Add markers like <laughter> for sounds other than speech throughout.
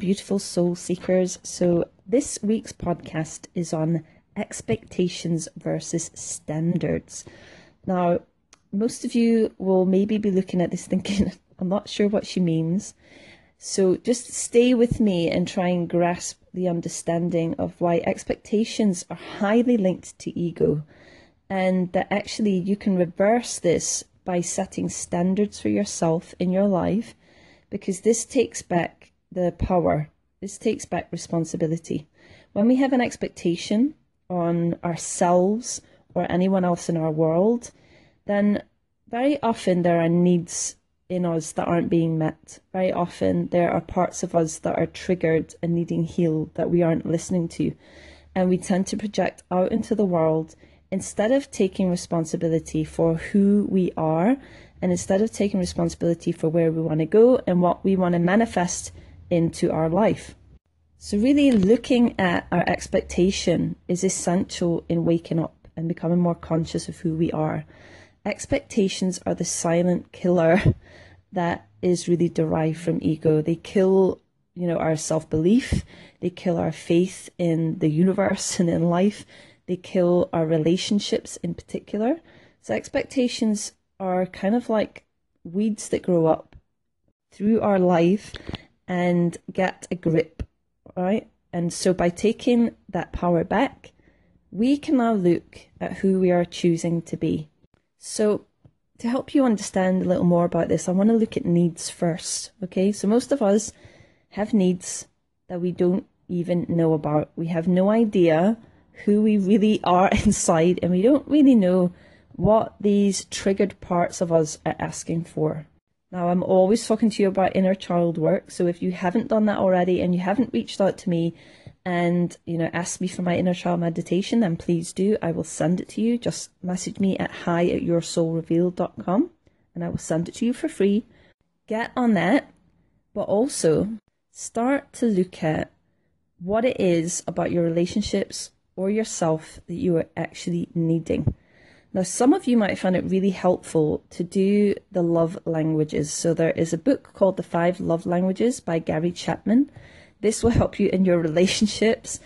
Beautiful soul seekers. So, this week's podcast is on expectations versus standards. Now, most of you will maybe be looking at this <laughs> thinking, I'm not sure what she means. So, just stay with me and try and grasp the understanding of why expectations are highly linked to ego, and that actually you can reverse this by setting standards for yourself in your life because this takes back the power. This takes back responsibility. When we have an expectation on ourselves or anyone else in our world, then very often there are needs in us that aren't being met. Very often there are parts of us that are triggered and needing healed that we aren't listening to. And we tend to project out into the world instead of taking responsibility for who we are and instead of taking responsibility for where we want to go and what we want to manifest into our life. So, really looking at our expectation is essential in waking up and becoming more conscious of who we are. Expectations are the silent killer <laughs> that is really derived from ego. They kill, you know, our self-belief, they kill our faith in the universe <laughs> and in life, they kill our relationships in particular. So expectations are kind of like weeds that grow up through our life and get a grip, right? And so by taking that power back, we can now look at who we are choosing to be. So to help you understand a little more about this, I want to look at needs first. Okay, so most of us have needs that we don't even know about. We have no idea who we really are <laughs> inside, and we don't really know what these triggered parts of us are asking for. Now, I'm always talking to you about inner child work. So if you haven't done that already and you haven't reached out to me and, you know, asked me for my inner child meditation, then please do. I will send it to you. Just message me at hi at yoursoulrevealed.com and I will send it to you for free. Get on that, but also start to look at what it is about your relationships or yourself that you are actually needing. Now, some of you might find it really helpful to do the love languages. So, there is a book called The Five Love Languages by Gary Chapman. This will help you in your relationships,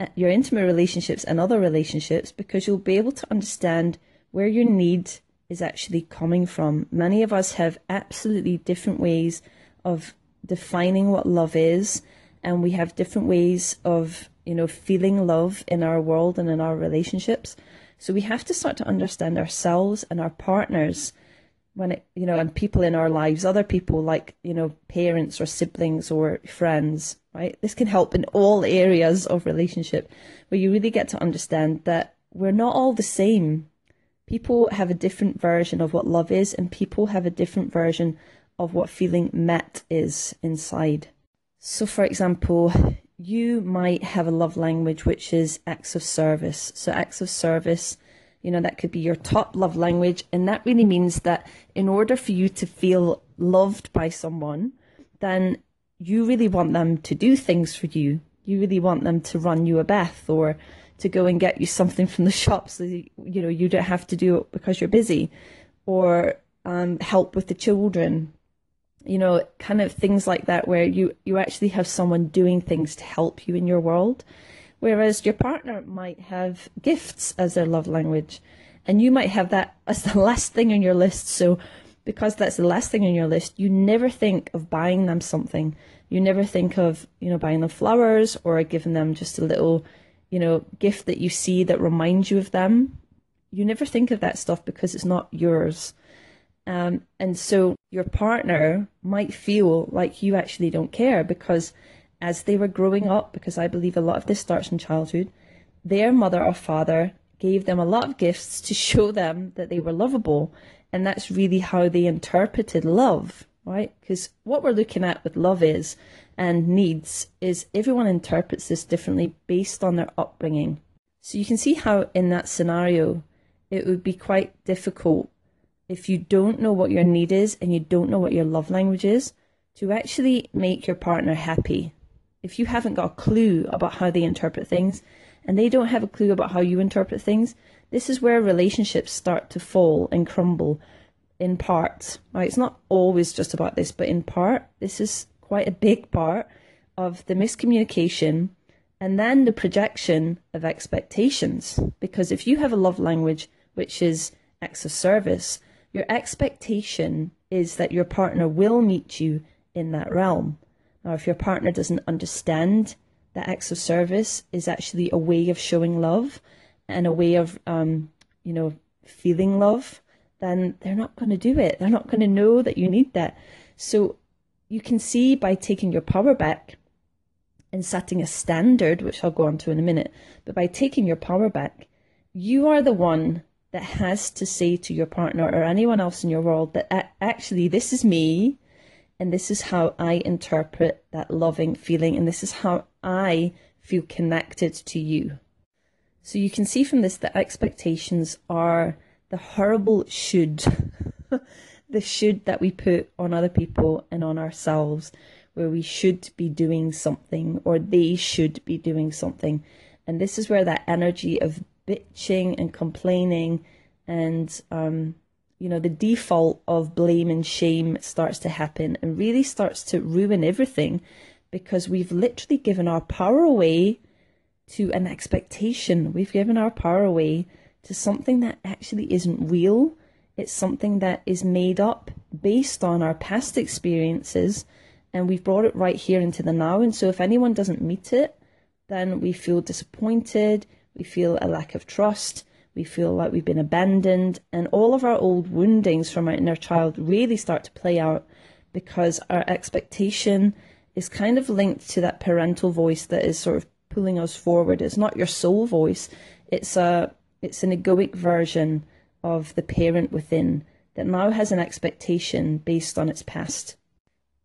uh, your intimate relationships, and other relationships because you'll be able to understand where your need is actually coming from. Many of us have absolutely different ways of defining what love is, and we have different ways of, you know, feeling love in our world and in our relationships. So we have to start to understand ourselves and our partners when it, you know, and people in our lives, other people like, you know, parents or siblings or friends, right? This can help in all areas of relationship where you really get to understand that we're not all the same. People have a different version of what love is, and people have a different version of what feeling met is inside. So, for example, you might have a love language which is acts of service. So, acts of service, you know, that could be your top love language. And that really means that in order for you to feel loved by someone, then you really want them to do things for you. You really want them to run you a bath or to go and get you something from the <laughs> shop so you, know you don't have to do it because you're busy or um, help with the children you know, kind of things like that where you, you actually have someone doing things to help you in your world. Whereas your partner might have gifts as their love language. And you might have that as the <laughs> last thing on your list. So because that's the last thing on your list, you never think of buying them something. You never think of, you know, buying them flowers or giving them just a little, you know, gift that you see that reminds you of them. You never think of that stuff because it's not yours. Um, and so your partner might feel like you actually don't care because as they were growing up, because I believe a lot of this starts in childhood, their mother or father gave them a lot of gifts to show them that they were lovable. And that's really how they interpreted love, right? Because what we're looking at with love is and needs is everyone interprets this differently based on their upbringing. So you can see how in that scenario it would be quite difficult if you don't know what your need is and you don't know what your love language is, to actually make your partner happy. If you haven't got a clue about how they interpret things and they don't have a clue about how you interpret things, this is where relationships start to fall and crumble in parts. Right? It's not always just about this, but in part, this is quite a big part of the miscommunication and then the projection of expectations. Because if you have a love language which is acts of service, your expectation is that your partner will meet you in that realm. Now, if your partner doesn't understand that acts of service is actually a way of showing love and a way of, um, you know, feeling love, then they're not going to do it. They're not going to know that you need that. So you can see by taking your power back and setting a standard, which I'll go on to in a minute, but by taking your power back, you are the one that has to say to your partner or anyone else in your world that actually this is me and this is how I interpret that loving feeling and this is how I feel connected to you. So you can see from this that expectations are the horrible should, <laughs> the should that we put on other people and on ourselves where we should be doing something or they should be doing something. And this is where that energy of bitching and complaining and, um, you know, the default of blame and shame starts to happen and really starts to ruin everything because we've literally given our power away to an expectation. We've given our power away to something that actually isn't real. It's something that is made up based on our past experiences and we've brought it right here into the now. And so if anyone doesn't meet it, then we feel disappointed, we feel a lack of trust, we feel like we've been abandoned, and all of our old woundings from our inner child really start to play out because our expectation is kind of linked to that parental voice that is sort of pulling us forward. It's not your soul voice, it's a it's an egoic version of the parent within that now has an expectation based on its past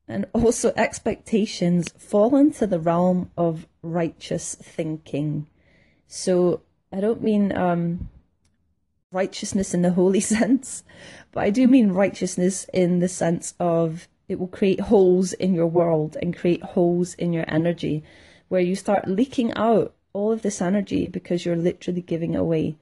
and also expectations fall into the realm of righteous thinking. So I don't mean um, righteousness in the holy <laughs> sense, but I do mean righteousness in the sense of it will create holes in your world and create holes in your energy where you start leaking out all of this energy because you're literally giving away.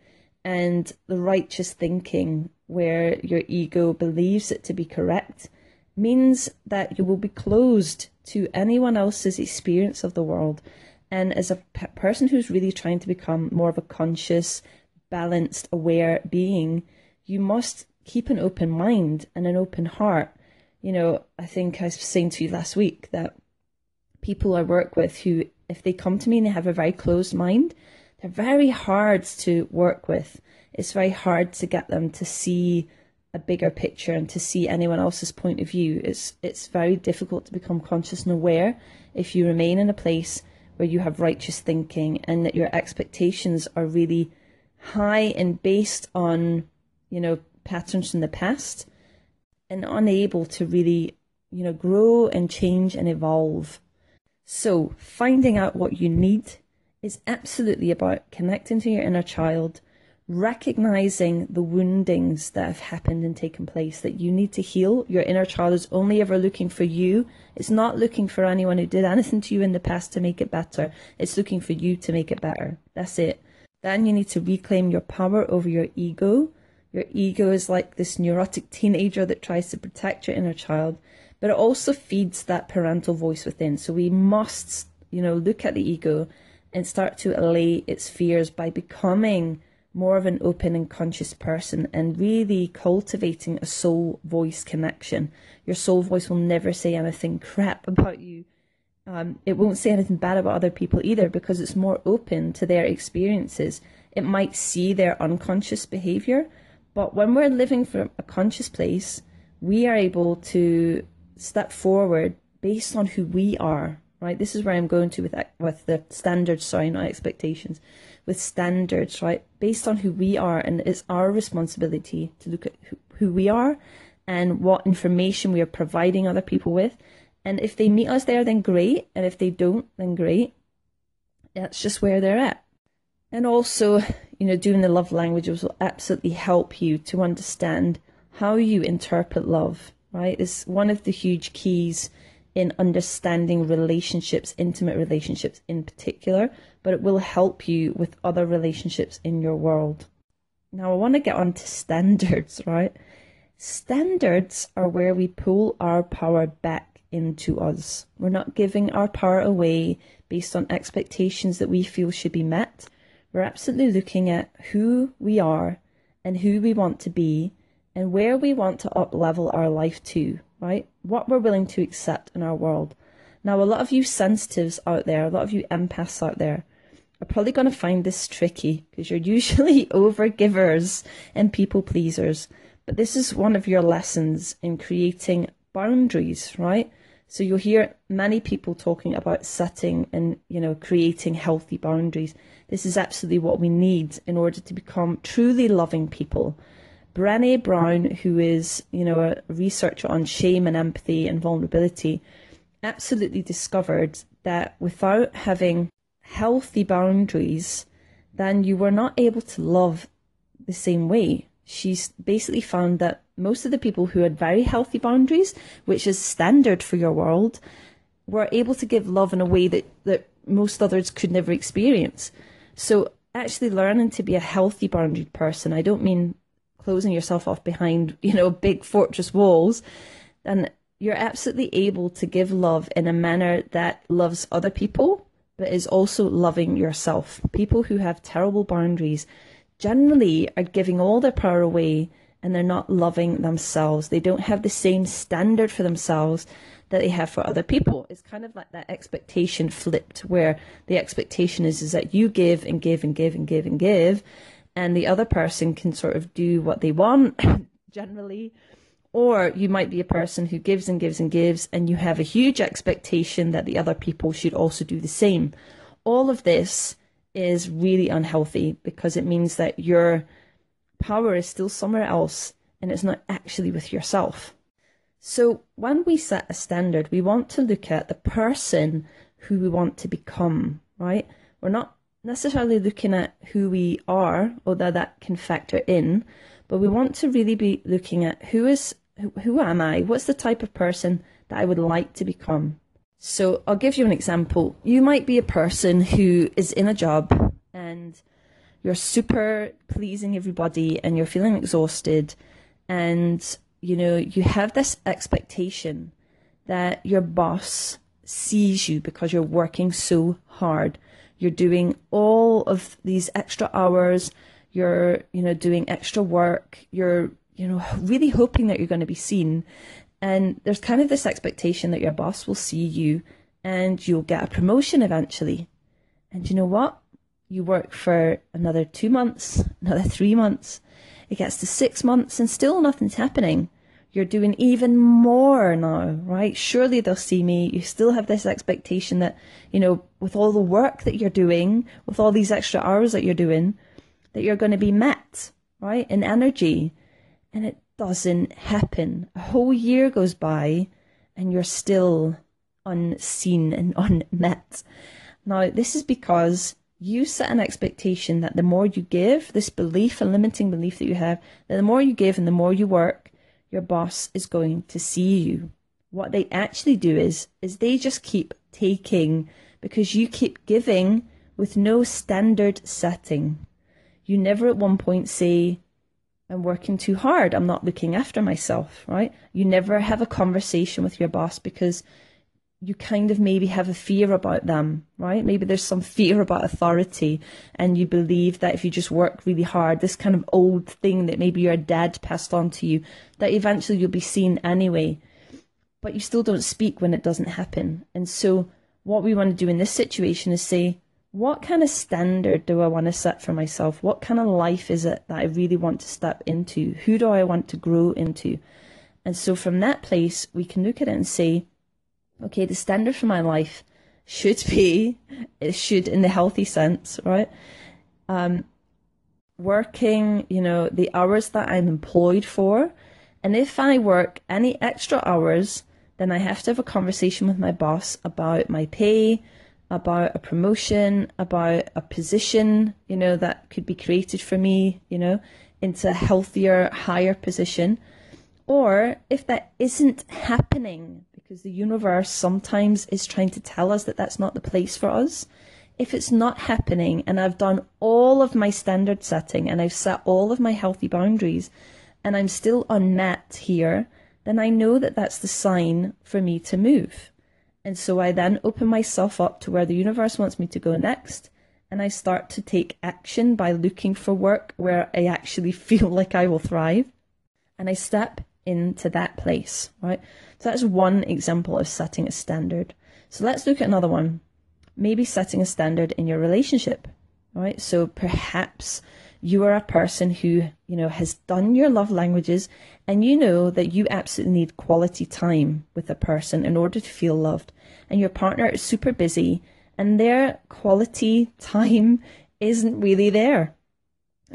And the righteous thinking, where your ego believes it to be correct, means that you will be closed to anyone else's experience of the world. And as a p- person who's really trying to become more of a conscious, balanced, aware being, you must keep an open mind and an open heart. You know, I think I was saying to you last week that people I work with who, if they come to me and they have a very closed mind, they're very hard to work with. It's very hard to get them to see a bigger picture and to see anyone else's point of view. It's it's very difficult to become conscious and aware if you remain in a place where you have righteous thinking and that your expectations are really high and based on, you know, patterns from the past and unable to really, you know, grow and change and evolve. So, finding out what you need is absolutely about connecting to your inner child, recognizing the woundings that have happened and taken place that you need to heal. Your inner child is only ever looking for you. It's not looking for anyone who did anything to you in the past to make it better. It's looking for you to make it better. That's it. Then you need to reclaim your power over your ego. Your ego is like this neurotic teenager that tries to protect your inner child, but it also feeds that parental voice within. So we must, you know, look at the ego and start to allay its fears by becoming more of an open and conscious person and really cultivating a soul voice connection. Your soul voice will never say anything crap about you. Um, it won't say anything bad about other people either because it's more open to their experiences. It might see their unconscious behavior, but when we're living from a conscious place, we are able to step forward based on who we are. Right. This is where I'm going to with with the standards. Sorry, not expectations with standards, right? Based on who we are, and it's our responsibility to look at who, we are and what information we are providing other people with. And if they meet us there, then great. And if they don't, then great. That's just where they're at. And also, you know, doing the love languages will absolutely help you to understand how you interpret love, right? It's one of the huge keys in understanding relationships, intimate relationships in particular, but it will help you with other relationships in your world. Now, I want to get on to standards, right? Standards are where we pull our power back into us. We're not giving our power away based on expectations that we feel should be met. We're absolutely looking at who we are and who we want to be and where we want to up level our life to, right? What we're willing to accept in our world. Now, a lot of you sensitives out there, a lot of you empaths out there, are probably going to find this tricky because you're <laughs> usually over givers and people pleasers. But this is one of your lessons in creating boundaries, right? So you'll hear many people talking about setting and, you know, creating healthy boundaries. This is absolutely what we need in order to become truly loving people. Brené Brown, who is, you know, a researcher on shame and empathy and vulnerability, absolutely discovered that without having healthy boundaries, then you were not able to love the same way. She's basically found that most of the people who had very healthy boundaries, which is standard for your world, were able to give love in a way that, that most others could never experience. So actually learning to be a healthy boundary person, I don't mean closing yourself off behind, you know, big fortress walls, and you're absolutely able to give love in a manner that loves other people, but is also loving yourself. People who have terrible boundaries generally are giving all their power away and they're not loving themselves. They don't have the same standard for themselves that they have for other people. It's kind of like that expectation flipped where the expectation is, is that you give and give and give and give and give and the other person can sort of do what they want <coughs> generally or you might be a person who gives and gives and gives, and you have a huge expectation that the other people should also do the same. All of this is really unhealthy because it means that your power is still somewhere else and it's not actually with yourself. So when we set a standard, we want to look at the person who we want to become, right? We're not necessarily looking at who we are, although that can factor in, but we want to really be looking at who is who, who am I? What's the type of person that I would like to become? So I'll give you an example. You might be a person who is in a job and you're super pleasing everybody and you're feeling exhausted and you know you have this expectation that your boss sees you because you're working so hard you're doing all of these extra hours you're you know doing extra work you're you know, really hoping that you're going to be seen. And there's kind of this expectation that your boss will see you and you'll get a promotion eventually. And you know what? You work for another two months, another three months. It gets to six months and still nothing's happening. You're doing even more now, right? Surely they'll see me. You still have this expectation that, you know, with all the work that you're doing, with all these extra hours that you're doing, that you're going to be met, right? In energy and it doesn't happen. A whole year goes by and you're still unseen and <laughs> unmet. Now, this is because you set an expectation that the more you give, this belief, a limiting belief that you have, that the more you give and the more you work, your boss is going to see you. What they actually do is, is they just keep taking because you keep giving with no standard setting. You never at one point say, I'm working too hard. I'm not looking after myself, right? You never have a conversation with your boss because you kind of maybe have a fear about them, right? Maybe there's some fear about authority and you believe that if you just work really hard, this kind of old thing that maybe your dad passed on to you, that eventually you'll be seen anyway. But you still don't speak when it doesn't happen. And so what we want to do in this situation is say, what kind of standard do I want to set for myself? What kind of life is it that I really want to step into? Who do I want to grow into? And so from that place, we can look at it and say, okay, the standard for my life should be, it should in the healthy sense, right? Um, working, you know, the hours that I'm employed for. And if I work any extra hours, then I have to have a conversation with my boss about my pay, about a promotion, about a position, you know, that could be created for me, you know, into a healthier, higher position. Or if that isn't happening, because the universe sometimes is trying to tell us that that's not the place for us, if it's not happening and I've done all of my standard setting and I've set all of my healthy boundaries, and I'm still unmet here, then I know that that's the sign for me to move. And so I then open myself up to where the universe wants me to go next. And I start to take action by looking for work where I actually <laughs> feel like I will thrive. And I step into that place, right? So that's one example of setting a standard. So let's look at another one. Maybe setting a standard in your relationship, right? So perhaps you are a person who, you know, has done your love languages and you know that you absolutely need quality time with a person in order to feel loved. And your partner is super busy and their quality <laughs> time isn't really there.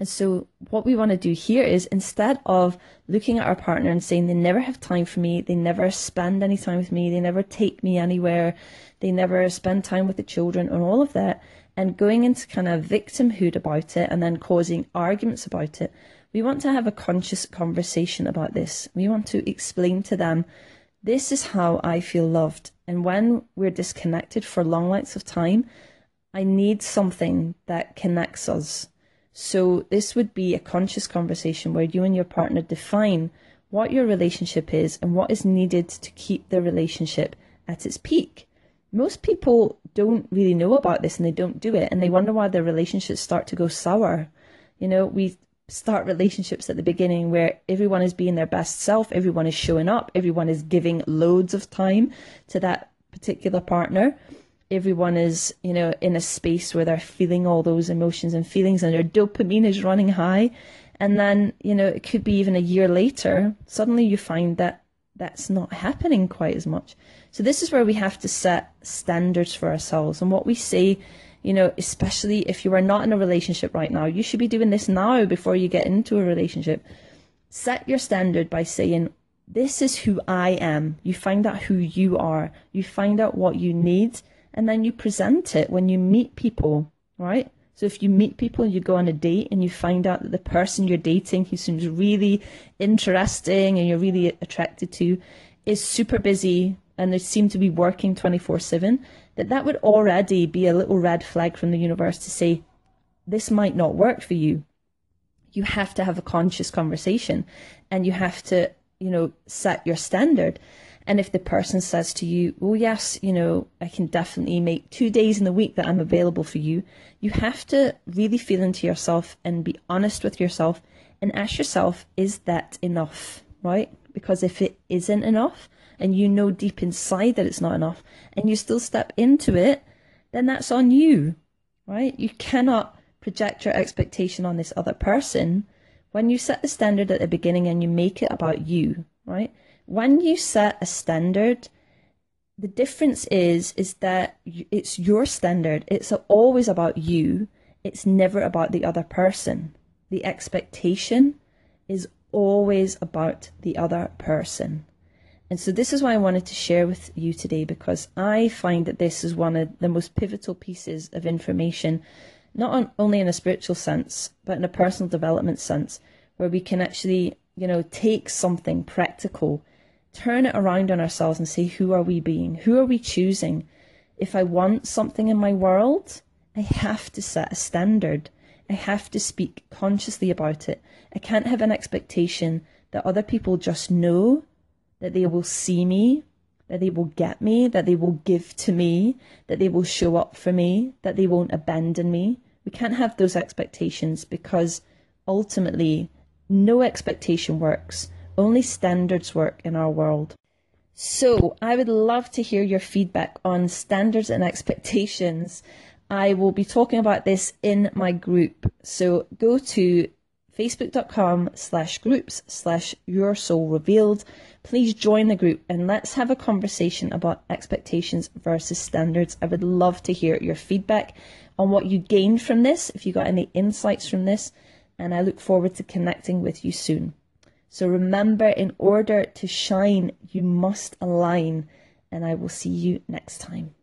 And so what we want to do here is instead of looking at our partner and saying they never have time for me, they never spend any time with me, they never take me anywhere, they never spend time with the children and all of that, and going into kind of victimhood about it and then causing arguments about it. We want to have a conscious conversation about this. We want to explain to them, this is how I feel loved. And when we're disconnected for long lengths of time, I need something that connects us. So this would be a conscious conversation where you and your partner define what your relationship is and what is needed to keep the relationship at its peak most people don't really know about this and they don't do it and they wonder why their relationships start to go sour. You know, we start relationships at the beginning where everyone is being their best self, everyone is showing up, everyone is giving loads of time to that particular partner. Everyone is, you know, in a space where they're feeling all those emotions and feelings and their dopamine is running high. And then, you know, it could be even a year later, suddenly you find that that's not happening quite as much. So this is where we have to set standards for ourselves. And what we say, you know, especially if you are not in a relationship right now, you should be doing this now before you get into a relationship. Set your standard by saying, this is who I am. You find out who you are. You find out what you need and then you present it when you meet people, right? So if you meet people, you go on a date and you find out that the person you're dating who seems really interesting and you're really attracted to is super busy and they seem to be working 24 7, that that would already be a little red flag from the universe to say, this might not work for you. You have to have a conscious conversation and you have to, you know, set your standard. And if the person says to you, oh, yes, you know, I can definitely make two days in the week that I'm available for you, you have to really feel into yourself and be honest with yourself and ask yourself, is that enough? Right? Because if it isn't enough, and you know deep inside that it's not enough and you still step into it, then that's on you, right? You cannot project your expectation on this other person. When you set the standard at the beginning and you make it about you, right? When you set a standard, the difference is is that it's your standard. It's always about you. It's never about the other person. The expectation is always about the other person. And so this is why I wanted to share with you today because I find that this is one of the most pivotal pieces of information, not on, only in a spiritual sense, but in a personal development sense, where we can actually, you know, take something practical, turn it around on ourselves and say, who are we being? Who are we choosing? If I want something in my world, I have to set a standard. I have to speak consciously about it. I can't have an expectation that other people just know that they will see me, that they will get me, that they will give to me, that they will show up for me, that they won't abandon me. We can't have those expectations because ultimately no expectation works. Only standards work in our world. So I would love to hear your feedback on standards and expectations. I will be talking about this in my group. So go to facebook.com slash groups slash your soul revealed. Please join the group and let's have a conversation about expectations versus standards. I would love to hear your feedback on what you gained from this, if you got any insights from this, and I look forward to connecting with you soon. So remember, in order to shine, you must align, and I will see you next time.